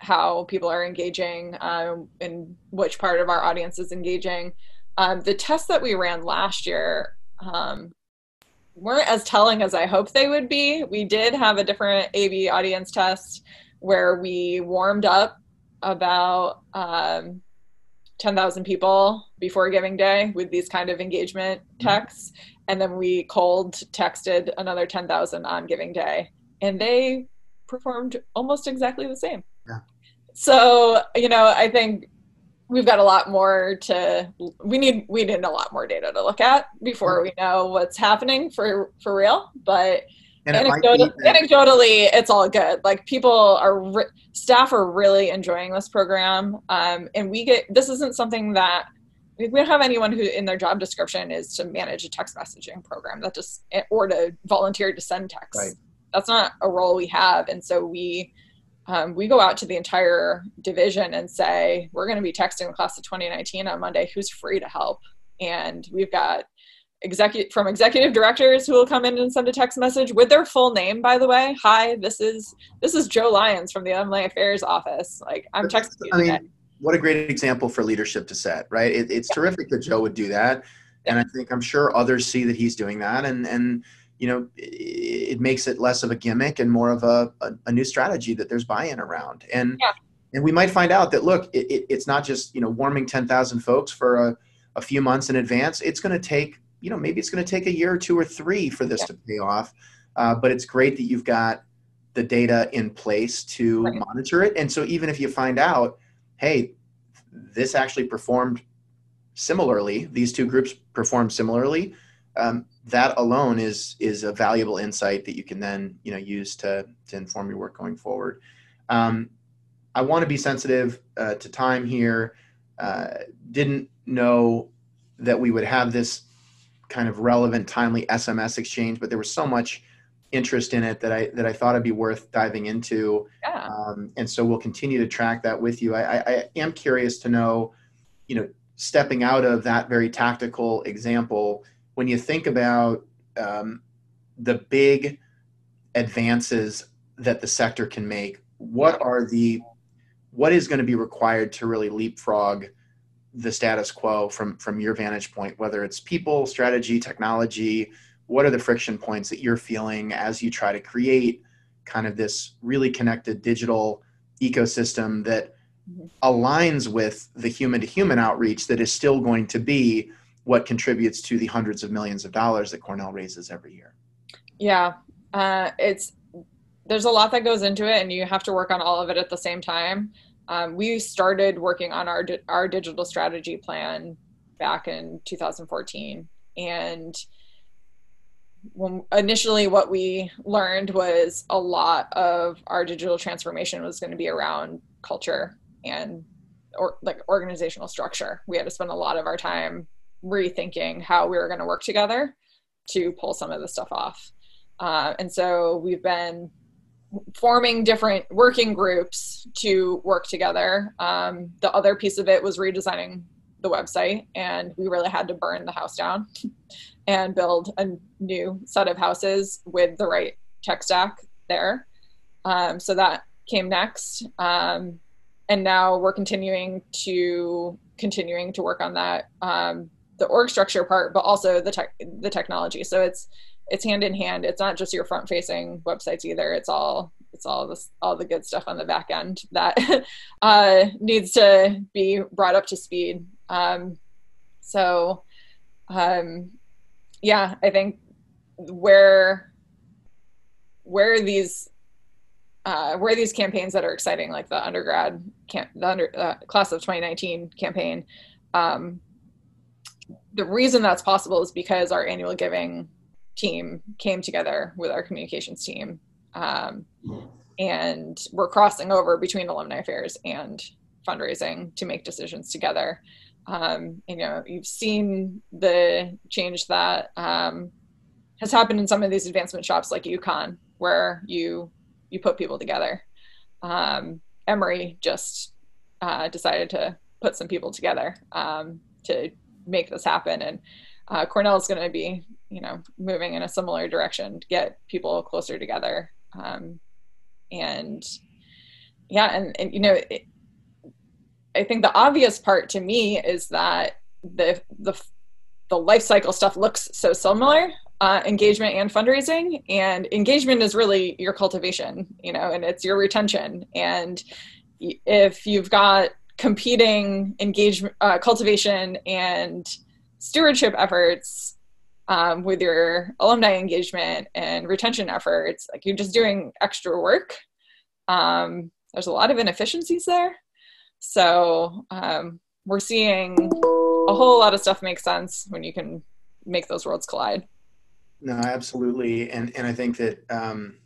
how people are engaging um, and which part of our audience is engaging. Um, the test that we ran last year um, weren't as telling as I hoped they would be. We did have a different AB audience test where we warmed up about um, 10,000 people before Giving Day with these kind of engagement mm-hmm. texts. And then we cold texted another 10,000 on Giving Day. And they performed almost exactly the same. Yeah. So, you know, I think we've got a lot more to we need we need a lot more data to look at before we know what's happening for for real but anecdotal, anecdotally it's all good. Like people are staff are really enjoying this program um, and we get this isn't something that we don't have anyone who in their job description is to manage a text messaging program. That just or to volunteer to send text right. that's not a role we have and so we um, we go out to the entire division and say we're going to be texting the class of 2019 on monday. Who's free to help? And we've got executive from executive directors who will come in and send a text message with their full name by the way. Hi this is this is joe lyons from the alumni affairs office. Like i'm texting you i mean what a great example for leadership to set right? It, it's yeah. terrific that joe would do that. And i think i'm sure others see that he's doing that. And and you know, it, it makes it less of a gimmick and more of a, a, a new strategy that there's buy-in around. And yeah. and we might find out that look, it, it, it's not just you know warming ten thousand folks for a, a few months in advance. It's going to take you know maybe it's going to take a year or two or three for this yeah. to pay off. Uh, but it's great that you've got the data in place to right. monitor it. And so even if you find out, hey, this actually performed similarly, these two groups performed similarly, um, that alone is is a valuable insight that you can then you know use to to inform your work going forward. Um, I want to be sensitive uh, to time here. Uh, didn't know that we would have this kind of relevant, timely SMS exchange, but there was so much interest in it that I that I thought it'd be worth diving into. Yeah. Um, and so we'll continue to track that with you. I, I, I am curious to know, you know, stepping out of that very tactical example when you think about um, the big advances that the sector can make, what are the what is going to be required to really leapfrog the status quo from from your vantage point whether it's people strategy technology what are the friction points that you're feeling as you try to create kind of this really connected digital ecosystem that mm-hmm. aligns with the human to human outreach that is still going to be what contributes to the hundreds of millions of dollars that Cornell raises every year. Yeah, uh, it's there's a lot that goes into it, and you have to work on all of it at the same time. Um, we started working on our our digital strategy plan back in 2014, and when initially what we learned was a lot of our digital transformation was going to be around culture and or like organizational structure. We had to spend a lot of our time rethinking how we were going to work together. to pull some of the stuff off. Uh, and so we've been forming different working groups to work together. Um, the other piece of it was redesigning the website, and we really had to burn the house down and build a new set of houses with the right tech stack there. Um, so that came next. Um, and now we're continuing to continuing to work on that um, the org structure part, but also the tech the technology. So it's it's hand in hand. It's not just your front facing websites either. It's all it's all this all the good stuff on the back end that uh, needs to be brought up to speed. Um, so um, yeah, I think where where these uh, where these campaigns that are exciting, like the undergrad camp, the under, uh, class of 2019 campaign, um, the reason that's possible is because our annual giving team came together with our communications team, um, and we're crossing over between alumni affairs and fundraising to make decisions together. Um, you know, you've seen the change that um, has happened in some of these advancement shops like UConn, where you you put people together. Um, Emory just uh, decided to put some people together um, to make this happen, and uh, Cornell is going to be, you know, moving in a similar direction to get people closer together. Um, and yeah, and, and you know, it, I think the obvious part to me is that the the the life cycle stuff looks so similar uh, engagement and fundraising. And engagement is really your cultivation you know and it's your retention. And if you've got competing engagement uh, cultivation and stewardship efforts um, with your alumni engagement and retention efforts like you're just doing extra work. Um, there's a lot of inefficiencies there. So um, we're seeing a whole lot of stuff make sense when you can make those worlds collide. No, absolutely, and and I think that um,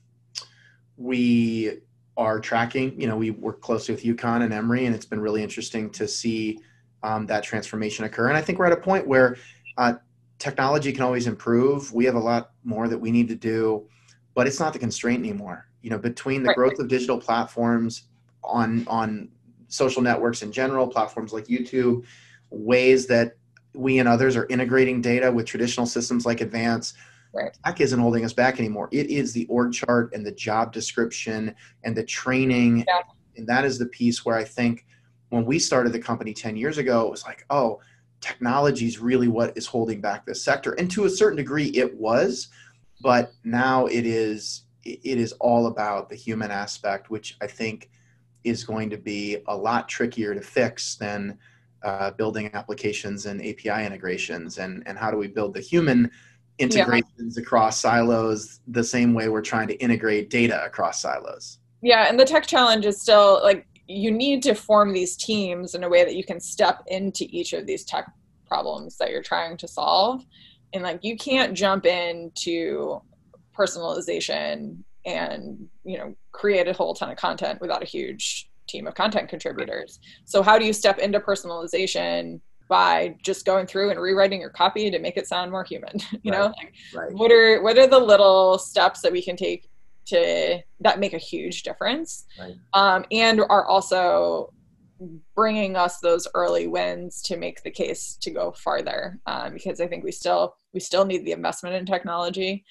we are tracking. You know, we work closely with UConn and Emory, and it's been really interesting to see um, that transformation occur. And I think we're at a point where uh, technology can always improve. We have a lot more that we need to do, but it's not the constraint anymore. You know, between the growth of digital platforms on on social networks in general, platforms like YouTube, ways that we and others are integrating data with traditional systems like Advance Right. Tech isn't holding us back anymore. It is the org chart and the job description and the training. Yeah. And that is the piece where I think when we started the company 10 years ago, it was like, oh, technology is really what is holding back this sector. And to a certain degree, it was. But now it is it is all about the human aspect, which I think is going to be a lot trickier to fix than uh, building applications and API integrations. And, and how do we build the human integrations yeah. across silos the same way we're trying to integrate data across silos. Yeah, and the tech challenge is still like you need to form these teams in a way that you can step into each of these tech problems that you're trying to solve. And like you can't jump into personalization and, you know, create a whole ton of content without a huge team of content contributors. So how do you step into personalization by just going through and rewriting your copy to make it sound more human you right. know like right. what are what are the little steps that we can take to that make a huge difference right. um, and are also bringing us those early wins to make the case to go farther um, because i think we still we still need the investment in technology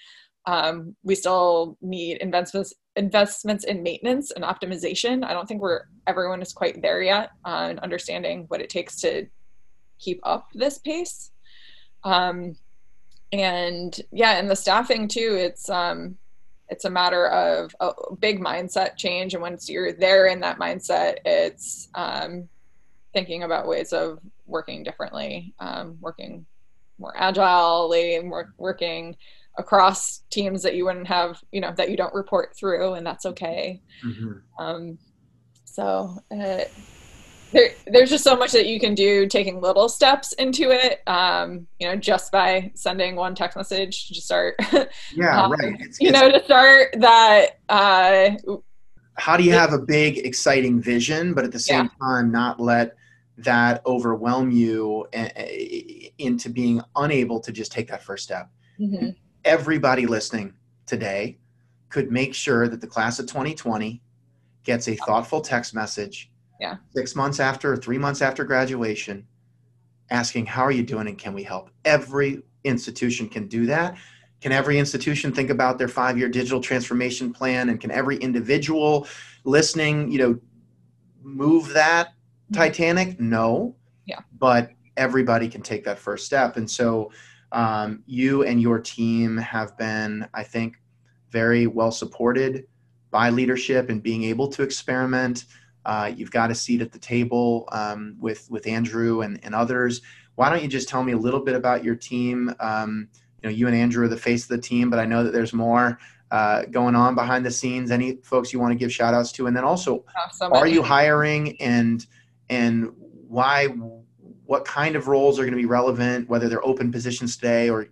um, we still need investments investments in maintenance and optimization i don't think we're everyone is quite there yet on understanding what it takes to keep up this pace. Um, and yeah, and the staffing too. It's um, it's a matter of a big mindset change, and once you're there in that mindset, it's um, thinking about ways of working differently, um, working more agilely, more working across teams that you wouldn't have, you know, that you don't report through, and that's okay. Mm-hmm. Um, so. Uh, there, there's just so much that you can do taking little steps into it um, you know just by sending one text message to start yeah um, right it's, you it's, know to start that uh, how do you have a big exciting vision but at the same yeah. time not let that overwhelm you into being unable to just take that first step Mm-hmm. Everybody listening today could make sure that the class of 2020 gets a thoughtful text message yeah. six months after or three months after graduation asking how are you doing and can we help? Every institution can do that. Can every institution think about their five year digital transformation plan? And can every individual listening you know move that mm-hmm. titanic? No. Yeah. But everybody can take that first step. And so um, you and your team have been i think very well supported by leadership and being able to experiment uh, you've got a seat at the table um, with with andrew and, and others why don't you just tell me a little bit about your team um, you know you and Andrew are the face of the team, but I know that there's more uh, going on behind the scenes. Any folks you want to give shout outs to, and then also, oh, are you hiring and and why? What kind of roles are going to be relevant? Whether they're open positions today or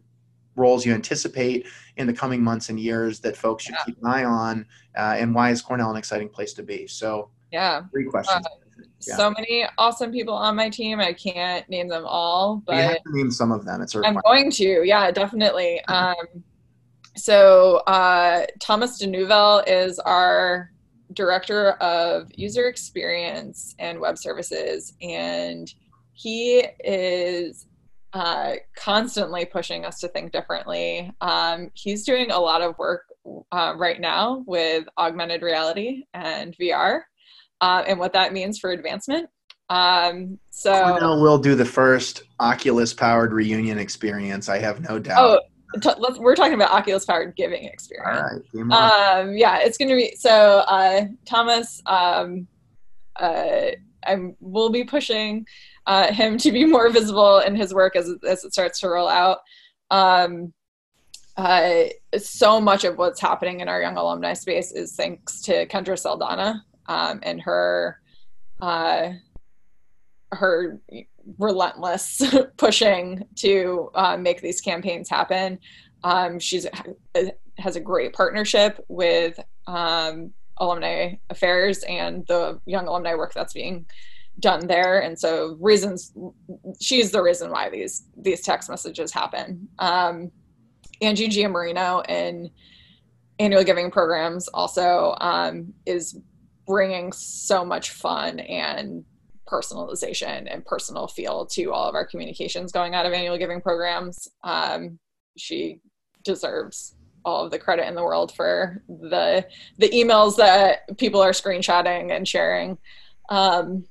roles you anticipate in the coming months and years that folks should yeah. keep an eye on, uh, and why is Cornell an exciting place to be? So, yeah, three questions. Uh, yeah. so many awesome people on my team. I can't name them all, but you have to name some of them. It's I'm going to. Yeah, definitely. Um, so uh, Thomas DeNouvel is our director of user experience and web services, and he is uh, constantly pushing us to think differently. Um, he's doing a lot of work uh, right now with augmented reality and VR uh, and what that means for advancement. Um, so Cornell will do the first Oculus powered reunion experience. I have no doubt. Oh, t- we're talking about Oculus powered giving experience. All right, um, yeah, it's going to be so. Uh, Thomas, um, uh, I will be pushing uh, him to be more visible in his work as as it starts to roll out. Um, uh, so much of what's happening in our young alumni space is thanks to Kendra Saldana um, and her uh, her relentless pushing to uh, make these campaigns happen. Um, she's has a great partnership with um, alumni affairs and the young alumni work that's being done there and so reasons she's the reason why these these text messages happen um, angie giamarino in annual giving programs also um, is bringing so much fun and personalization and personal feel to all of our communications going out of annual giving programs. Um, she deserves all of the credit in the world for the the emails that people are screenshotting and sharing. Um,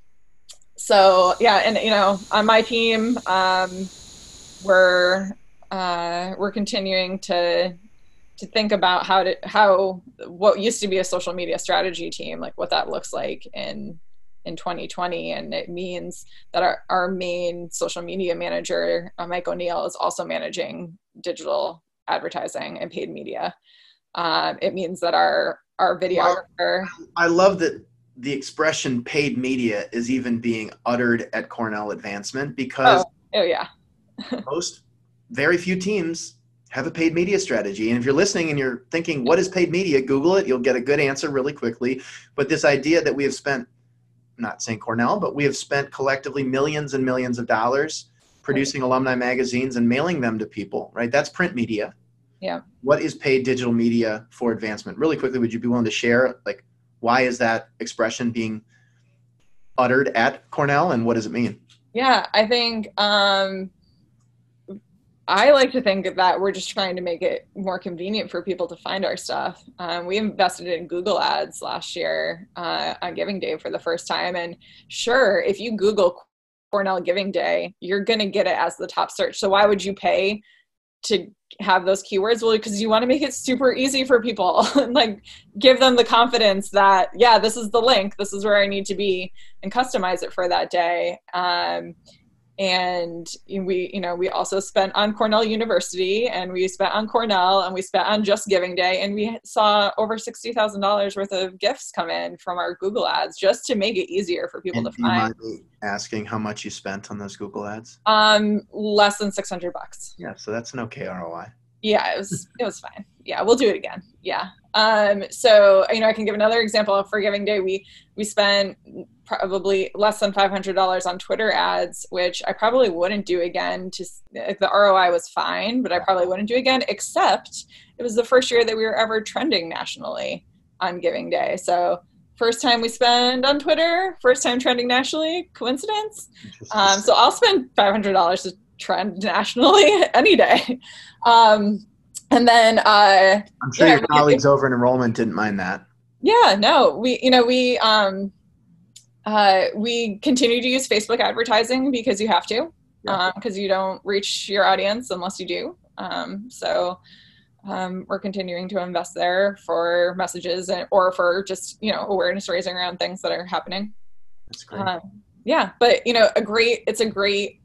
so yeah, and you know, on my team, um, we're uh, we're continuing to to think about how to how what used to be a social media strategy team like what that looks like in in 2020 and it means that our, our main social media manager uh, mike o'neill is also managing digital advertising and paid media. Um, it means that our our videographer well, i love that the expression paid media is even being uttered at cornell advancement because oh, oh yeah. most very few teams have a paid media strategy. And if you're listening and you're thinking, what is paid media? Google it. You'll get a good answer really quickly. But this idea that we have spent, not St. Cornell, but we have spent collectively millions and millions of dollars producing alumni magazines and mailing them to people, right? That's print media. Yeah. What is paid digital media for advancement? Really quickly, would you be willing to share, like, why is that expression being uttered at Cornell and what does it mean? Yeah, I think um, I like to think that we're just trying to make it more convenient for people to find our stuff. Um, we invested in Google Ads last year uh, on Giving Day for the first time. And sure, if you Google Cornell Giving Day, you're going to get it as the top search. So why would you pay to have those keywords? Well, because you want to make it super easy for people and like give them the confidence that, yeah, this is the link, this is where I need to be, and customize it for that day. Um, and we you know we also spent on cornell university and we spent on cornell and we spent on just giving day and we saw over $60000 worth of gifts come in from our google ads just to make it easier for people and to find. asking how much you spent on those google ads? Um less than 600 bucks. Yeah so that's an okay roi yeah it was it was fine. Yeah we'll do it again. Yeah. Um so you know i can give another example. For giving day we we spent probably less than $500 on Twitter ads, which I probably wouldn't do again. To the ROI was fine, but I probably wouldn't do again. Except it was the first year that we were ever trending nationally on Giving Day. So first time we spend on Twitter, first time trending nationally. Coincidence? Um, so I'll spend $500 to trend nationally any day. Um, and then uh, I'm sure yeah, your colleagues over in enrollment didn't mind that. Yeah, no, we you know we um, uh, we continue to use Facebook advertising because you have to, because yeah. um, you don't reach your audience unless you do. Um, so um, we're continuing to invest there for messages and, or for just you know awareness raising around things that are happening. That's great. Um, yeah, but you know, a great it's a great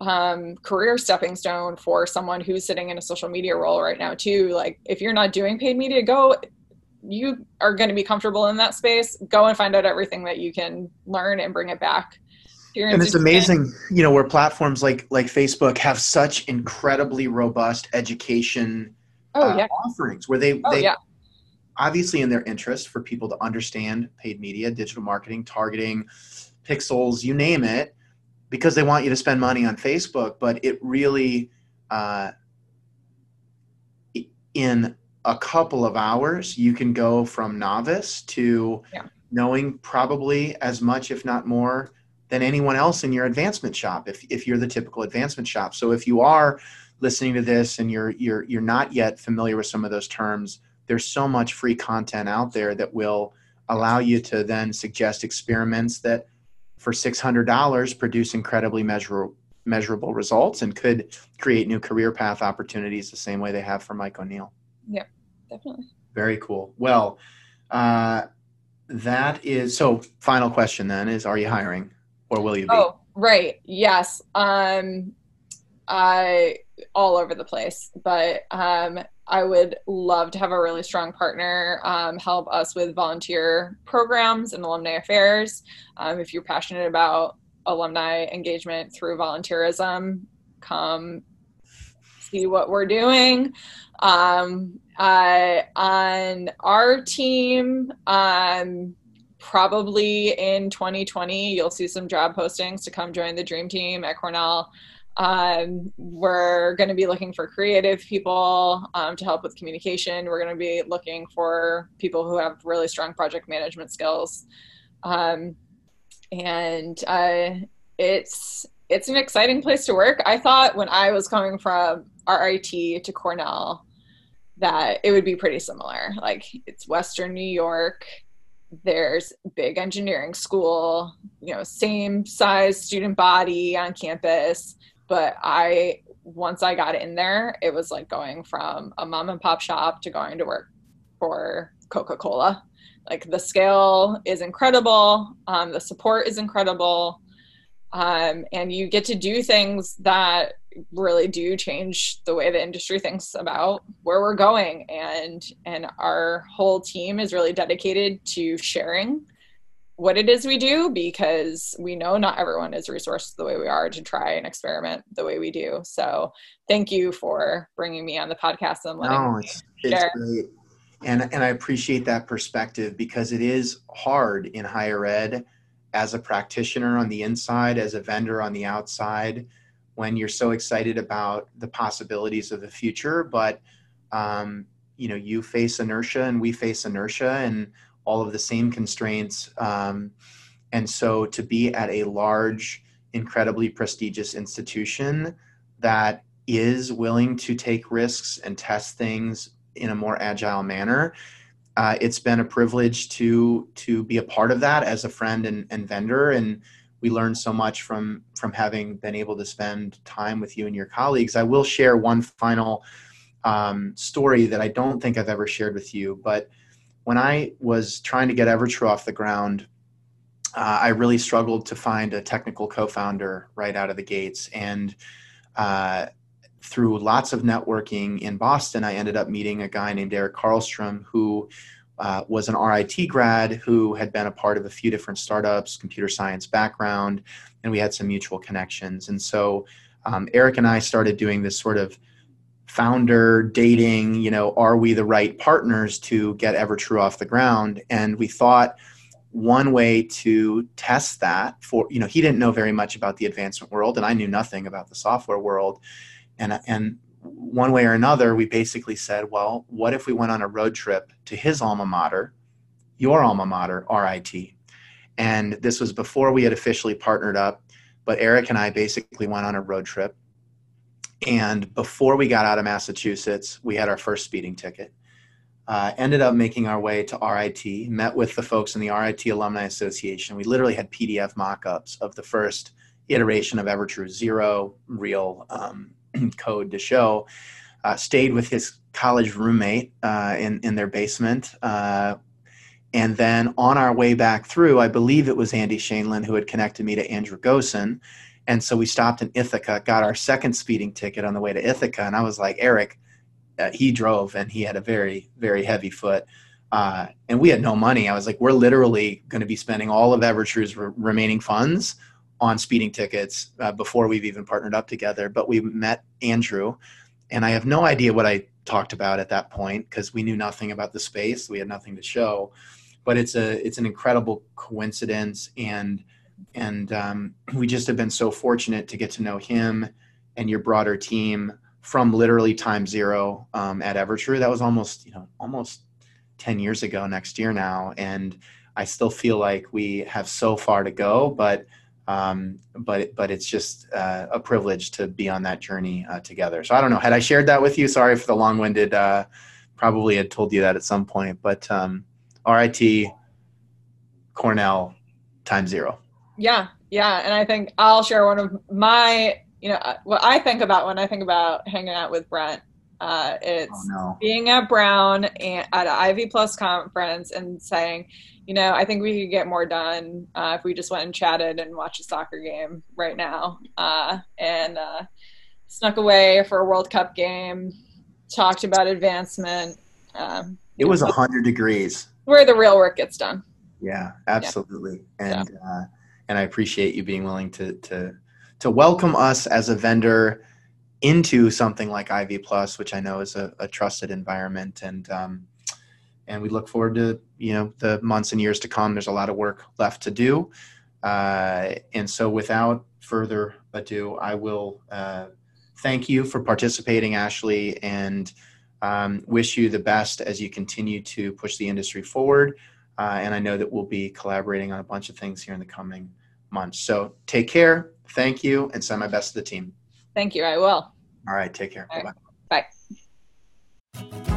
um, career stepping stone for someone who's sitting in a social media role right now too. Like if you're not doing paid media, go you are going to be comfortable in that space, go and find out everything that you can learn and bring it back. And it's amazing, you know, where platforms like like Facebook have such incredibly robust education oh, uh, yeah. offerings where they oh, they yeah. obviously in their interest for people to understand paid media, digital marketing, targeting, pixels, you name it, because they want you to spend money on Facebook. But it really, uh, in a couple of hours, you can go from novice to yeah. knowing probably as much, if not more, than anyone else in your advancement shop. If, if you're the typical advancement shop, so if you are listening to this and you're you're you're not yet familiar with some of those terms, there's so much free content out there that will allow you to then suggest experiments that for $600 produce incredibly measurable measurable results and could create new career path opportunities the same way they have for Mike O'Neill. Yeah, definitely. Very cool. Well, uh, that is so. Final question then is: Are you hiring, or will you be? Oh, right. Yes. Um, I all over the place, but um, I would love to have a really strong partner um, help us with volunteer programs and alumni affairs. Um, if you're passionate about alumni engagement through volunteerism, come see what we're doing. Um, uh, on our team, um, probably in 2020, you'll see some job postings to come join the dream team at Cornell. Um, we're going to be looking for creative people um, to help with communication. We're going to be looking for people who have really strong project management skills. Um, and uh, it's it's an exciting place to work. I thought when I was coming from RIT to Cornell that it would be pretty similar. Like it's Western New York. There's big engineering school, you know, same size student body on campus. But I, once I got in there, it was like going from a mom and pop shop to going to work for Coca Cola. Like the scale is incredible, um, the support is incredible um, and you get to do things that really do change the way the industry thinks about where we're going and and our whole team is really dedicated to sharing what it is we do because we know not everyone is resourced the way we are to try and experiment the way we do so thank you for bringing me on the podcast and letting no, it's, me share. It's great. and and i appreciate that perspective because it is hard in higher ed as a practitioner on the inside, as a vendor on the outside, when you're so excited about the possibilities of the future, but um, you know you face inertia and we face inertia and all of the same constraints. Um, and so to be at a large, incredibly prestigious institution that is willing to take risks and test things in a more agile manner uh, it's been a privilege to to be a part of that as a friend and, and vendor. And we learned so much from from having been able to spend time with you and your colleagues. I will share one final um, story that i don't think i've ever shared with you but when i was trying to get evertrue off the ground uh, i really struggled to find a technical co-founder right out of the gates. And uh, through lots of networking in Boston, I ended up meeting a guy named Eric Karlstrom who uh, was an RIT grad who had been a part of a few different startups, computer science background, and we had some mutual connections. And so um, Eric and I started doing this sort of founder dating, you know, are we the right partners to get EverTrue off the ground? And we thought one way to test that for you know he didn't know very much about the advancement world and i knew nothing about the software world and and one way or another we basically said well what if we went on a road trip to his alma mater your alma mater rit and this was before we had officially partnered up but eric and i basically went on a road trip. And before we got out of massachusetts we had our first speeding ticket. Uh, ended up making our way to RIT, met with the folks in the RIT Alumni Association. We literally had PDF mock ups of the first iteration of EverTrue Zero, real um, code to show. Uh, stayed with his college roommate uh, in, in their basement. Uh, and then on our way back through, I believe it was Andy Shainlin who had connected me to Andrew Gossen. And so we stopped in Ithaca, got our second speeding ticket on the way to Ithaca. And I was like, Eric, uh, he drove and he had a very very heavy foot uh, and we had no money i was like we're literally going to be spending all of EverTrue's re- remaining funds on speeding tickets uh, before we've even partnered up together but we met andrew and i have no idea what i talked about at that point because we knew nothing about the space we had nothing to show but it's a it's an incredible coincidence and and um, we just have been so fortunate to get to know him and your broader team from literally time zero um, at EverTrue. That was almost, you know, almost 10 years ago next year now. And I still feel like we have so far to go, but um, but but it's just uh, a privilege to be on that journey uh, together. So I don't know. Had I shared that with you? Sorry for the long-winded. Uh, probably had told you that at some point, but um, RIT, Cornell, time zero. Yeah, yeah, and I think I'll share one of my you know uh, what I think about when I think about hanging out with Brent. Uh, it's oh, no. being at Brown and at an Ivy Plus conference and saying, you know, I think we could get more done uh, if we just went and chatted and watched a soccer game right now uh, and uh, snuck away for a World Cup game, talked about advancement. Um, it was a hundred degrees. Where the real work gets done. Yeah, absolutely, yeah. and uh, and I appreciate you being willing to to to welcome us as a vendor into something like Ivy Plus, which I know is a, a trusted environment, and um, and we look forward to you know the months and years to come. There's a lot of work left to do, uh, and so without further ado, I will uh, thank you for participating, Ashley, and um, wish you the best as you continue to push the industry forward. Uh, and I know that we'll be collaborating on a bunch of things here in the coming months. So take care thank you and send my best to the team. Thank you. I will. All right. Take care. Bye. Bye.